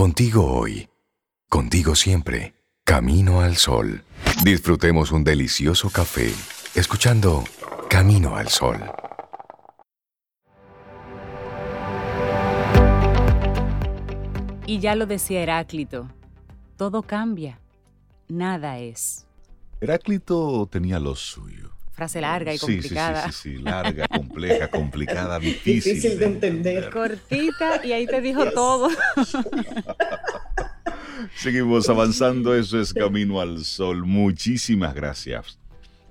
Contigo hoy, contigo siempre, camino al sol. Disfrutemos un delicioso café escuchando Camino al Sol. Y ya lo decía Heráclito, todo cambia, nada es. Heráclito tenía lo suyo. Frase larga y complicada. Sí, sí, sí, larga, compleja, complicada, difícil. Difícil de entender. Cortita y ahí te dijo todo. Seguimos avanzando, eso es Camino al Sol. Muchísimas gracias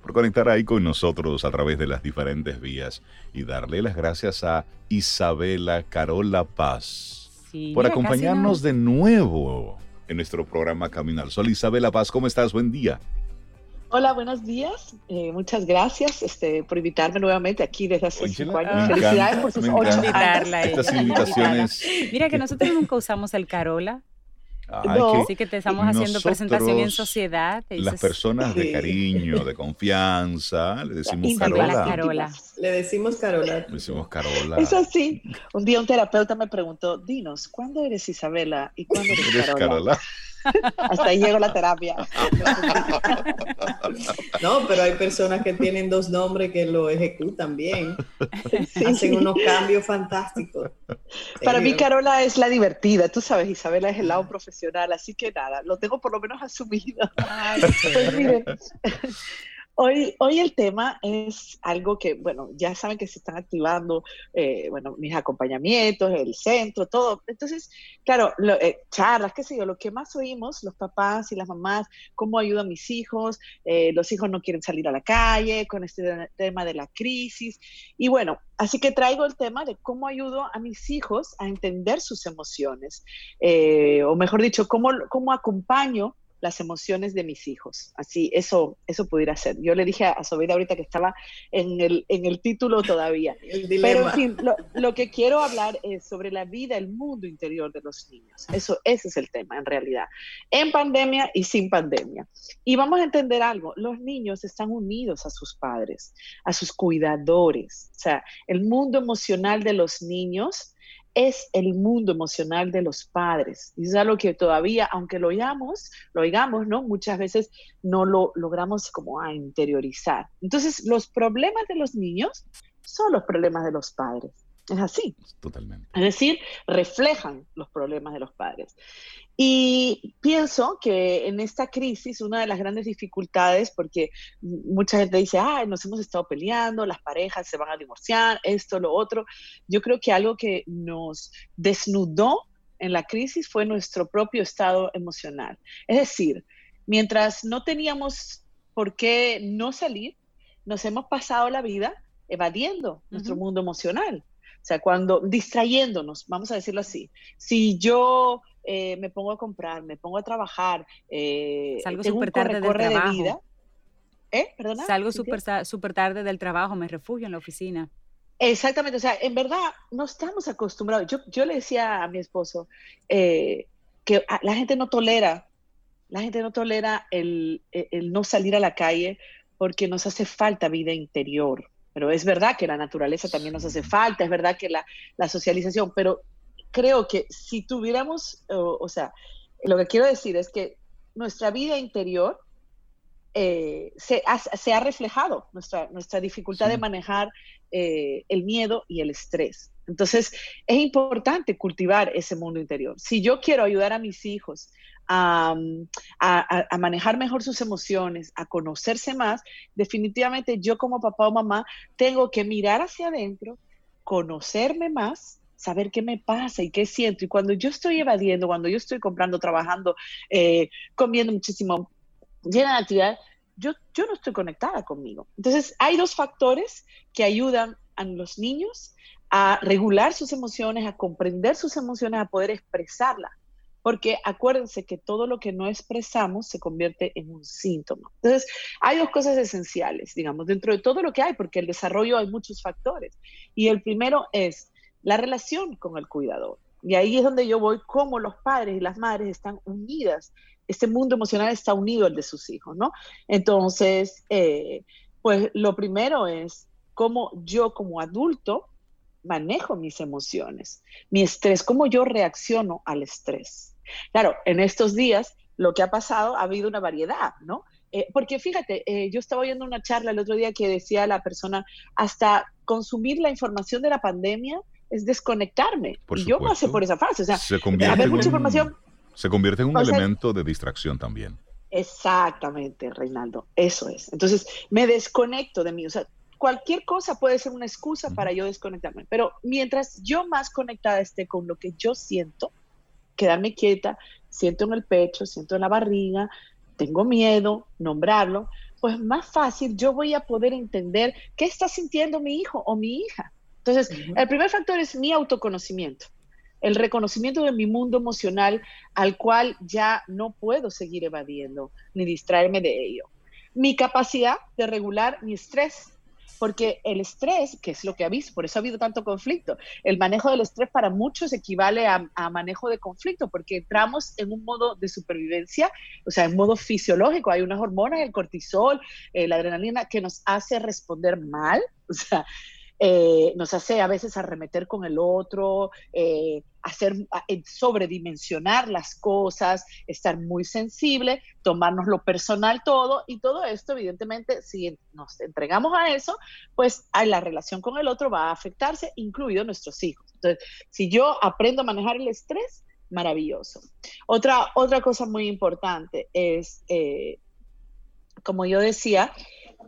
por conectar ahí con nosotros a través de las diferentes vías y darle las gracias a Isabela Carola Paz por acompañarnos de nuevo en nuestro programa Camino al Sol. Isabela Paz, ¿cómo estás? Buen día. Hola, buenos días. Eh, muchas gracias este, por invitarme nuevamente aquí desde hace cinco años. Felicidades por sus ocho años. Estas invitaciones. Mira que nosotros nunca usamos el Carola. Así que te estamos haciendo presentación en sociedad. Las personas de cariño, de confianza, le decimos Carola. Carola. Le decimos Carola. Le decimos Carola. Es así. Un día un terapeuta me preguntó, dinos, ¿cuándo eres Isabela y cuándo eres, Carola? Carola? Hasta ahí llegó la terapia. No, pero hay personas que tienen dos nombres que lo ejecutan bien. Hacen unos cambios fantásticos. Para mí, Carola es la divertida. Tú sabes, Isabela es el lado profesional. Así que nada, lo tengo por lo menos asumido. pues miren, Hoy, hoy el tema es algo que, bueno, ya saben que se están activando, eh, bueno, mis acompañamientos, el centro, todo. Entonces, claro, eh, charlas, qué sé yo, lo que más oímos, los papás y las mamás, cómo ayudo a mis hijos, eh, los hijos no quieren salir a la calle con este tema de la crisis. Y bueno, así que traigo el tema de cómo ayudo a mis hijos a entender sus emociones, o mejor dicho, cómo, cómo acompaño las emociones de mis hijos. Así, eso, eso pudiera ser. Yo le dije a Sobeida ahorita que estaba en el, en el título todavía. Pero en fin, lo, que quiero hablar es sobre la vida, el mundo interior de los niños. Eso, ese es el tema en realidad. En pandemia y sin pandemia. Y vamos a entender algo, los niños están unidos a sus padres, a sus cuidadores. O sea, el mundo emocional de los niños es el mundo emocional de los padres. Y es algo que todavía, aunque lo oigamos, lo oigamos, ¿no? Muchas veces no lo logramos como a interiorizar. Entonces, los problemas de los niños son los problemas de los padres. Es así. Totalmente. Es decir, reflejan los problemas de los padres. Y pienso que en esta crisis una de las grandes dificultades, porque mucha gente dice, ah, nos hemos estado peleando, las parejas se van a divorciar, esto, lo otro. Yo creo que algo que nos desnudó en la crisis fue nuestro propio estado emocional. Es decir, mientras no teníamos por qué no salir, nos hemos pasado la vida evadiendo nuestro mundo emocional. O sea, cuando distrayéndonos, vamos a decirlo así. Si yo eh, me pongo a comprar, me pongo a trabajar, eh, salgo súper tarde del trabajo. De vida, ¿Eh? ¿Perdona? Salgo súper tarde del trabajo, me refugio en la oficina. Exactamente, o sea, en verdad no estamos acostumbrados. Yo, yo le decía a mi esposo eh, que la gente no tolera, la gente no tolera el, el, no salir a la calle porque nos hace falta vida interior. Pero es verdad que la naturaleza también nos hace falta, es verdad que la, la socialización, pero creo que si tuviéramos, o, sea, lo que quiero decir es que nuestra vida interior eh, se, ha, se, ha, reflejado, nuestra, nuestra dificultad de manejar eh, el miedo y el estrés. Entonces, es importante cultivar ese mundo interior. Si yo quiero ayudar a mis hijos a, manejar mejor sus emociones, a conocerse más, definitivamente yo como papá o mamá tengo que mirar hacia adentro, conocerme más saber qué me pasa y qué siento. Y cuando yo estoy evadiendo, cuando yo estoy comprando, trabajando, eh, comiendo muchísimo, llena de actividad, yo, yo no estoy conectada conmigo. Entonces, hay dos factores que ayudan a los niños a regular sus emociones, a comprender sus emociones, a poder expresarlas. Porque acuérdense que todo lo que no expresamos se convierte en un síntoma. Entonces, hay dos cosas esenciales, digamos, dentro de todo lo que hay, porque el desarrollo hay muchos factores. Y el primero es la relación con el cuidador. Y ahí es donde yo voy, cómo los padres y las madres están unidas. Este mundo emocional está unido al de sus hijos, ¿no? Entonces, eh, pues lo primero es cómo yo como adulto manejo mis emociones, mi estrés, cómo yo reacciono al estrés. Claro, en estos días lo que ha pasado ha habido una variedad, ¿no? Eh, porque fíjate, eh, yo estaba oyendo una charla el otro día que decía la persona, hasta consumir la información de la pandemia es desconectarme. y yo pasé por esa fase. O sea, se convierte mucha información. Se convierte en un elemento de distracción también. Exactamente, Reinaldo. Eso es. Entonces, me desconecto de mí. O sea, cualquier cosa puede ser una excusa para yo desconectarme. Pero mientras yo más conectada esté con lo que yo siento, quedarme quieta, siento en el pecho, siento en la barriga, tengo miedo, nombrarlo, pues más fácil yo voy a poder entender qué está sintiendo mi hijo o mi hija. Entonces, el primer factor es mi autoconocimiento, el reconocimiento de mi mundo emocional al cual ya no puedo seguir evadiendo ni distraerme de ello. Mi capacidad de regular mi estrés, porque el estrés, que es lo que ha visto, por eso ha habido tanto conflicto, el manejo del estrés para muchos equivale a, manejo de conflicto, porque entramos en un modo de supervivencia, o sea, en modo fisiológico, hay unas hormonas, el cortisol, eh, la adrenalina, que nos hace responder mal, o sea, eh, nos hace a veces arremeter con el otro, eh, hacer eh, sobredimensionar las cosas, estar muy sensible, tomarnos lo personal todo y todo esto evidentemente si nos entregamos a eso, pues a la relación con el otro va a afectarse, incluido nuestros hijos. Entonces, si yo aprendo a manejar el estrés, maravilloso. Otra, otra cosa muy importante es, como yo decía,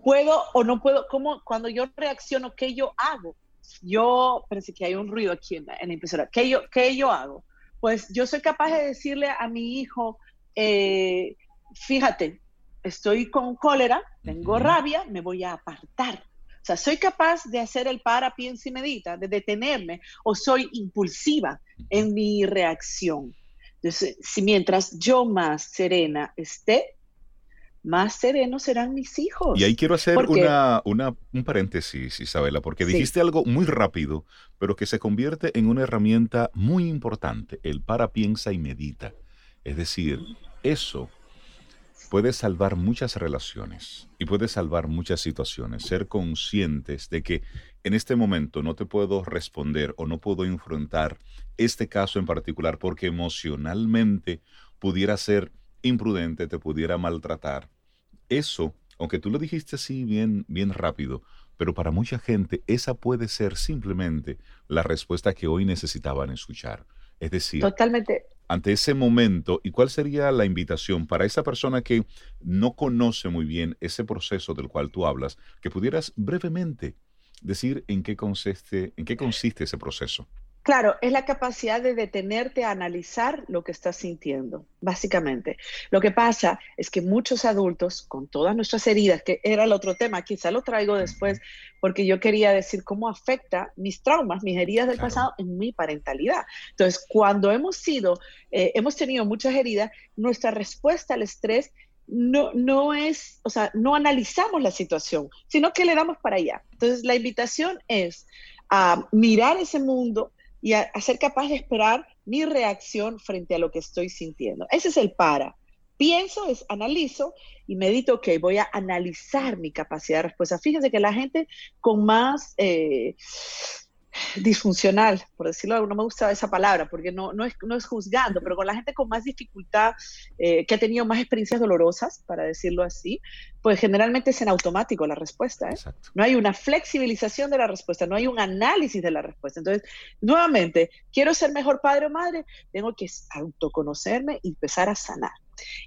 puedo o no puedo, ¿cómo, cuando yo reacciono, ¿qué yo hago? Yo, pensé que hay un ruido aquí en la, impresora, ¿Qué yo, ¿qué yo hago? Pues yo soy capaz de decirle a mi hijo, eh, fíjate, estoy con cólera, tengo rabia, me voy a apartar. O sea, soy capaz de hacer el para, piensa y medita, de detenerme, o soy impulsiva en mi reacción. Entonces, si mientras yo más serena esté, más serenos serán mis hijos. Y ahí quiero hacer una, un paréntesis, Isabela, porque dijiste algo muy rápido, pero que se convierte en una herramienta muy importante, el para, piensa y medita. Es decir, eso puede salvar muchas relaciones y puede salvar muchas situaciones. Ser conscientes de que en este momento no te puedo responder o no puedo enfrentar este caso en particular porque emocionalmente pudiera ser imprudente, te pudiera maltratar. Eso, aunque tú lo dijiste así bien, bien rápido, pero para mucha gente esa puede ser simplemente la respuesta que hoy necesitaban escuchar. Es decir, totalmente. Ante ese momento, ¿y cuál sería la invitación para esa persona que no conoce muy bien ese proceso del cual tú hablas, que pudieras brevemente decir en qué consiste, en qué consiste ese proceso? Claro, es la capacidad de detenerte a analizar lo que estás sintiendo, básicamente. Lo que pasa es que muchos adultos, con todas nuestras heridas, que era el otro tema, quizá lo traigo después, porque yo quería decir cómo afecta mis traumas, mis heridas del pasado en mi parentalidad. Entonces, cuando hemos sido, eh, hemos tenido muchas heridas, nuestra respuesta al estrés no, no es, o sea, no analizamos la situación, sino que le damos para allá. Entonces, la invitación es a mirar ese mundo, y a, ser capaz de esperar mi reacción frente a lo que estoy sintiendo. Ese es el para. Pienso, es analizo y medito, ok, voy a analizar mi capacidad de respuesta. Fíjense que la gente con más eh, disfuncional, por decirlo, no me gusta esa palabra, porque no, no, es, no es juzgando, pero con la gente con más dificultad, eh, que ha tenido más experiencias dolorosas, para decirlo así, pues generalmente es en automático la respuesta. ¿eh? No hay una flexibilización de la respuesta, no hay un análisis de la respuesta. Entonces, nuevamente, quiero ser mejor padre o madre, tengo que autoconocerme y empezar a sanar.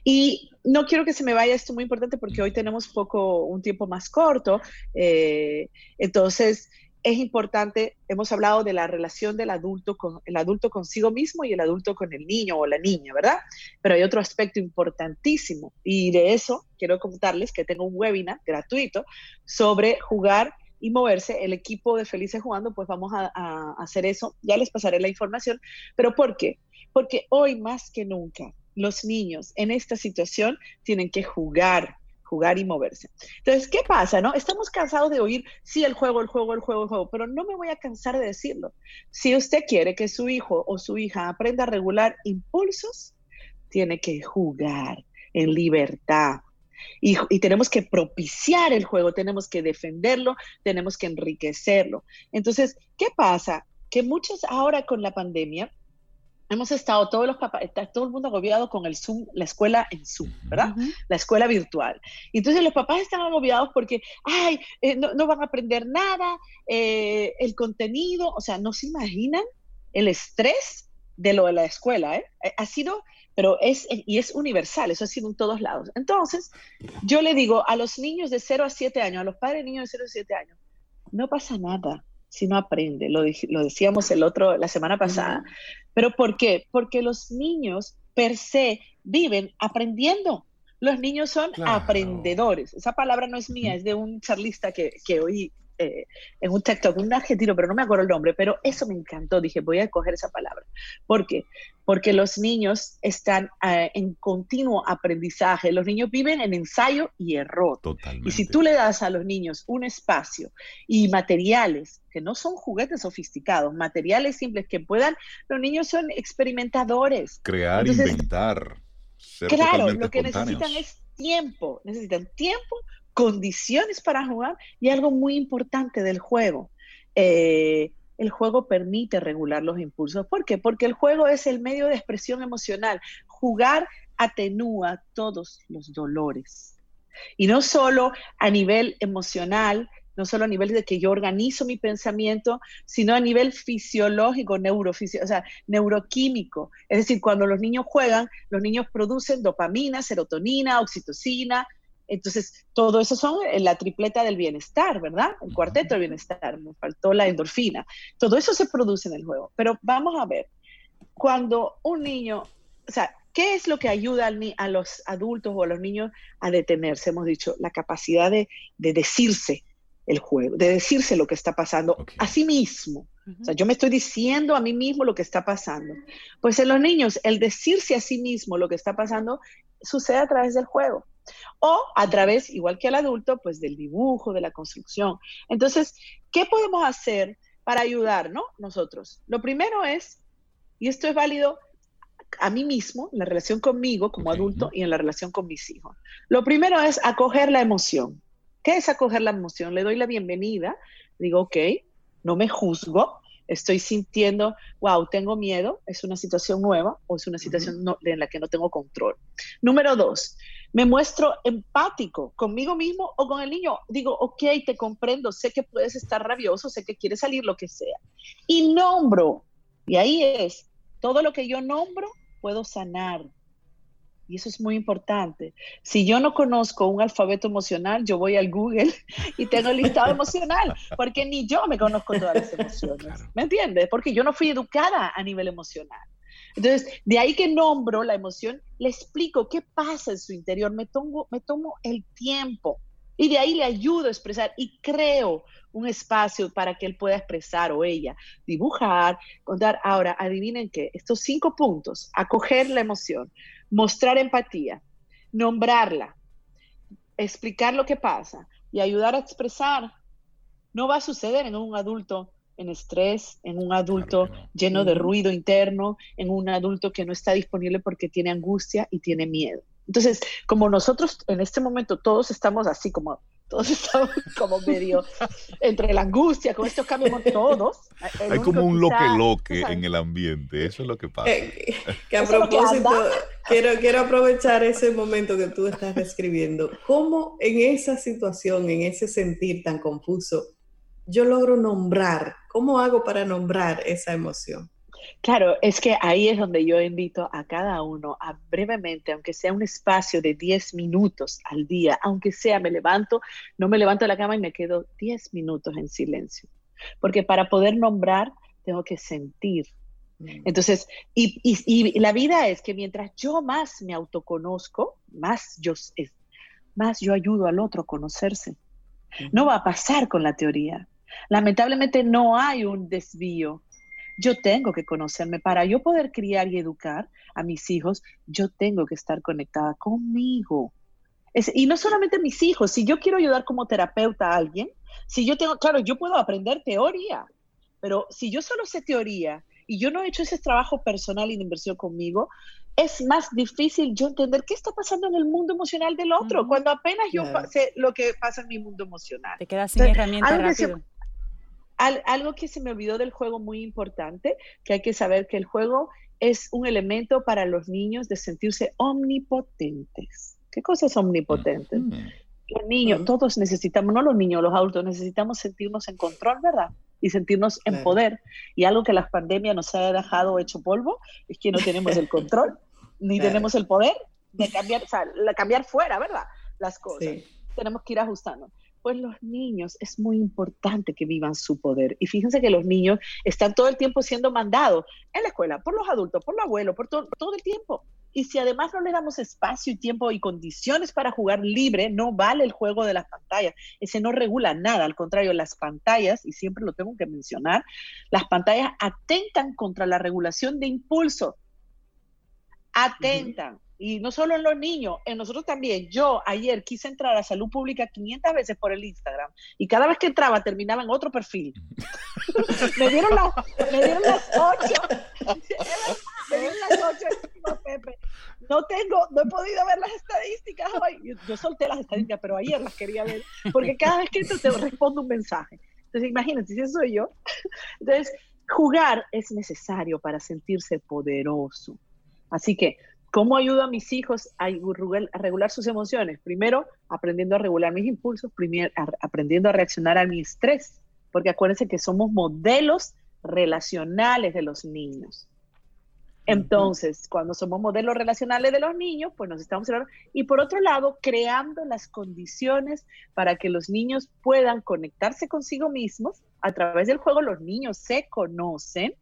Y no quiero que se me vaya esto muy importante porque hoy tenemos poco, un tiempo más corto. Eh, entonces, es importante, hemos hablado de la relación del adulto con el adulto consigo mismo y el adulto con el niño o la niña, ¿verdad? Pero hay otro aspecto importantísimo y de eso quiero contarles que tengo un webinar gratuito sobre jugar y moverse. El equipo de Felices Jugando, pues vamos a, a hacer eso. Ya les pasaré la información. ¿Pero por qué? Porque hoy más que nunca los niños en esta situación tienen que jugar, jugar y moverse. Entonces, ¿qué pasa? No? Estamos cansados de oír, sí, el juego, el juego, el juego, el juego, pero no me voy a cansar de decirlo. Si usted quiere que su hijo o su hija aprenda a regular impulsos, tiene que jugar en libertad. Y, y, tenemos que propiciar el juego, tenemos que defenderlo, tenemos que enriquecerlo. Entonces, ¿qué pasa? Que muchos ahora con la pandemia hemos estado todos los papás, está todo el mundo agobiado con el Zoom, la escuela en Zoom, ¿verdad? La escuela virtual. Entonces los papás están agobiados porque, ay, eh, no, van a aprender nada, eh, el contenido, o sea, no se imaginan el estrés de lo de la escuela, ¿eh? eh ha sido, pero es, y es universal, eso ha sido en todos lados. Entonces, yo le digo a los niños de 0 a 7 años, a los padres de niños de 0 a 7 años, no pasa nada si no aprende, lo, lo decíamos el otro, la semana pasada. ¿Pero por qué? Porque los niños per se viven aprendiendo. Los niños son aprendedores. Esa palabra no es mía, es de un charlista que, que oí eh, en un TikTok, un argentino, pero no me acuerdo el nombre, pero eso me encantó. Dije, voy a coger esa palabra. ¿Por qué? Porque los niños están eh, en continuo aprendizaje. Los niños viven en ensayo y error. Totalmente. Y si tú le das a los niños un espacio y materiales que no son juguetes sofisticados, materiales simples que puedan, los niños son experimentadores. Crear, inventar. claro, lo que necesitan es tiempo, necesitan tiempo condiciones para jugar y algo muy importante del juego. Eh, el juego permite regular los impulsos. ¿Por qué? Porque el juego es el medio de expresión emocional. Jugar atenúa todos los dolores. Y no solo a nivel emocional, no solo a nivel de que yo organizo mi pensamiento, sino a nivel fisiológico, neurofisio, o sea, neuroquímico. Es decir, cuando los niños juegan, los niños producen dopamina, serotonina, oxitocina, entonces, todo eso son eh, la tripleta del bienestar, ¿verdad? El cuarteto del bienestar, me faltó la endorfina. Todo eso se produce en el juego. Pero vamos a ver, cuando un niño, o sea, ¿qué es lo que ayuda a los adultos o a los niños a detenerse? Hemos dicho, la capacidad de, decirse el juego, de decirse lo que está pasando a sí mismo. O sea, yo me estoy diciendo a mí mismo lo que está pasando. Pues en los niños, el decirse a sí mismo lo que está pasando sucede a través del juego o a través, igual que al adulto, pues del dibujo, de la construcción. Entonces, ¿qué podemos hacer para ayudar, no? Nosotros. Lo primero es, y esto es válido a mí mismo, en la relación conmigo como adulto y en la relación con mis hijos. Lo primero es acoger la emoción. ¿Qué es acoger la emoción? Le doy la bienvenida, digo, ok, no me juzgo, estoy sintiendo, wow, tengo miedo, es una situación nueva o es una situación en la que no tengo control. Número dos, me muestro empático conmigo mismo o con el niño. Digo, ok, te comprendo, sé que puedes estar rabioso, sé que quieres salir, lo que sea. Y nombro, y ahí es, todo lo que yo nombro, puedo sanar. Y eso es muy importante. Si yo no conozco un alfabeto emocional, yo voy al Google y tengo el listado emocional, porque ni yo me conozco todas las emociones. ¿Me entiendes? Porque yo no fui educada a nivel emocional. Entonces, de ahí que nombro la emoción, le explico qué pasa en su interior, me tomo, me tomo el tiempo y de ahí le ayudo a expresar y creo un espacio para que él pueda expresar o ella, dibujar, contar. Ahora, adivinen qué, estos cinco puntos, acoger la emoción, mostrar empatía, nombrarla, explicar lo que pasa y ayudar a expresar, no va a suceder en un adulto en estrés, en un adulto lleno de ruido interno, en un adulto que no está disponible porque tiene angustia y tiene miedo. Entonces, como nosotros en este momento todos estamos así como todos estamos como medio entre la angustia, con estos cambios, todos. Hay como un loque-loque en el ambiente, eso es lo que pasa. Eh, que a propósito, quiero, quiero aprovechar ese momento que tú estás describiendo. ¿Cómo en esa situación, en ese sentir tan confuso, yo logro nombrar? ¿Cómo hago para nombrar esa emoción? Claro, es que ahí es donde yo invito a cada uno a brevemente, aunque sea un espacio de 10 minutos al día, aunque sea me levanto, no me levanto de la cama y me quedo 10 minutos en silencio. Porque para poder nombrar, tengo que sentir. Mm. Entonces, y, y, la vida es que mientras yo más me autoconozco, más yo, más yo ayudo al otro a conocerse. No va a pasar con la teoría. Lamentablemente no hay un desvío yo tengo que conocerme. Para yo poder criar y educar a mis hijos, yo tengo que estar conectada conmigo. y no solamente mis hijos, si yo quiero ayudar como terapeuta a alguien, si yo tengo, claro, yo puedo aprender teoría, pero si yo solo sé teoría y yo no he hecho ese trabajo personal y de inversión conmigo, es más difícil yo entender qué está pasando en el mundo emocional del otro, cuando apenas yo sé lo que pasa en mi mundo emocional. Te quedas sin herramientas rápido algo que se me olvidó del juego muy importante, que hay que saber que el juego es un elemento para los niños de sentirse omnipotentes. ¿Qué cosa es omnipotente? Mm. Los niños, todos necesitamos, no los niños, los adultos, necesitamos sentirnos en control, ¿verdad? Y sentirnos en poder. Y algo que las pandemias nos ha dejado hecho polvo es que no tenemos el control, ni tenemos el poder de cambiar, o sea, cambiar fuera, ¿verdad? Las cosas. Tenemos que ir ajustando pues los niños es muy importante que vivan su poder. Y fíjense que los niños están todo el tiempo siendo mandados en la escuela, por los adultos, por los abuelos, por todo, todo el tiempo. Y si además no le damos espacio y tiempo y condiciones para jugar libre, no vale el juego de las pantallas. Ese no regula nada, al contrario, las pantallas, y siempre lo tengo que mencionar, las pantallas atentan contra la regulación de impulso. Atentan. Y no solo en los niños, en nosotros también. Yo ayer quise entrar a salud pública 500 veces por el Instagram y cada vez que entraba terminaba en otro perfil. me, dieron las, me dieron las ocho. me dieron las ocho, Pepe. No tengo, no he podido ver las estadísticas hoy. Yo, solté las estadísticas, pero ayer las quería ver porque cada vez que entro te respondo un mensaje. Entonces imagínate, si eso soy yo. Entonces, jugar es necesario para sentirse poderoso. Así que ¿Cómo ayudo a mis hijos a regular sus emociones? Primero, aprendiendo a regular mis impulsos, primero, aprendiendo a reaccionar a mi estrés, porque acuérdense que somos modelos relacionales de los niños. Entonces, cuando somos modelos relacionales de los niños, pues nos estamos y por otro lado, creando las condiciones para que los niños puedan conectarse consigo mismos a través del juego. Los niños se conocen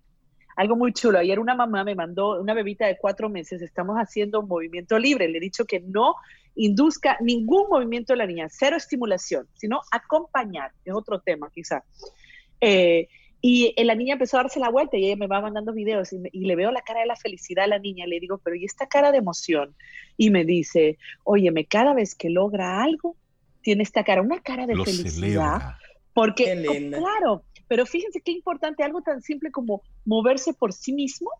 algo muy chulo. Ayer una mamá me mandó una bebita de cuatro meses, estamos haciendo un movimiento libre. Le he dicho que no induzca ningún movimiento de la niña, cero estimulación, sino acompañar, es otro tema quizá. Eh, y la niña empezó a darse la vuelta y ella me va mandando videos y, le veo la cara de la felicidad a la niña. Le digo, pero ¿y esta cara de emoción? Y me dice, óyeme, cada vez que logra algo, tiene esta cara, una cara de felicidad. Porque, claro, pero fíjense qué importante, algo tan simple como moverse por sí mismo,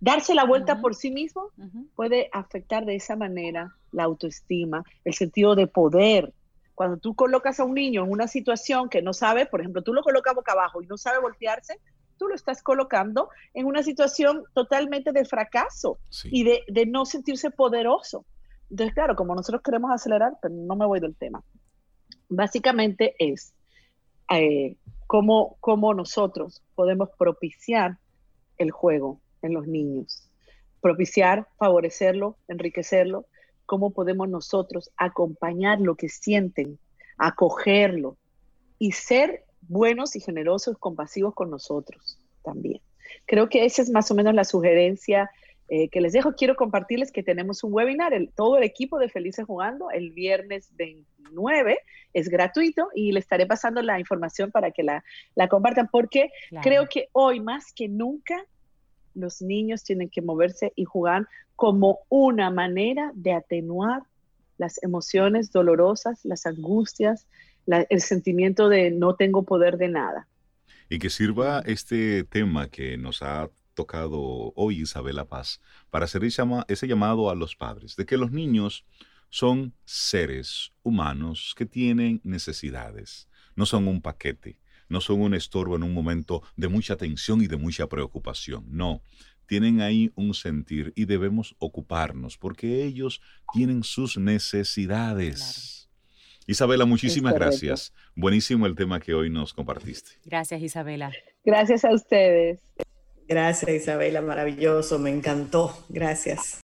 darse la vuelta por sí mismo, puede afectar de esa manera la autoestima, el sentido de poder. Cuando tú colocas a un niño en una situación que no sabe, por ejemplo, tú lo colocas boca abajo y no sabe voltearse, tú lo estás colocando en una situación totalmente de fracaso y de, de, no sentirse poderoso. Entonces, claro, como nosotros queremos acelerar, pero no me voy del tema. Básicamente es eh, cómo, cómo nosotros podemos propiciar el juego en los niños, propiciar, favorecerlo, enriquecerlo, cómo podemos nosotros acompañar lo que sienten, acogerlo y ser buenos y generosos, compasivos con nosotros también. Creo que esa es más o menos la sugerencia eh, que les dejo. Quiero compartirles que tenemos un webinar, el, todo el equipo de Felices Jugando, el viernes 29, es gratuito y le estaré pasando la información para que la, la compartan, porque creo que hoy más que nunca los niños tienen que moverse y jugar como una manera de atenuar las emociones dolorosas, las angustias, el sentimiento de no tengo poder de nada. Y que sirva este tema que nos ha tocado hoy Isabela Paz, para hacer ese llamado a los padres, de que los niños son seres humanos que tienen necesidades, no son un paquete, no son un estorbo en un momento de mucha tensión y de mucha preocupación, no, tienen ahí un sentir y debemos ocuparnos porque ellos tienen sus necesidades. Isabela, muchísimas gracias. Buenísimo el tema que hoy nos compartiste. Gracias, Isabela. Gracias a ustedes. Gracias Isabela, maravilloso, me encantó. Gracias.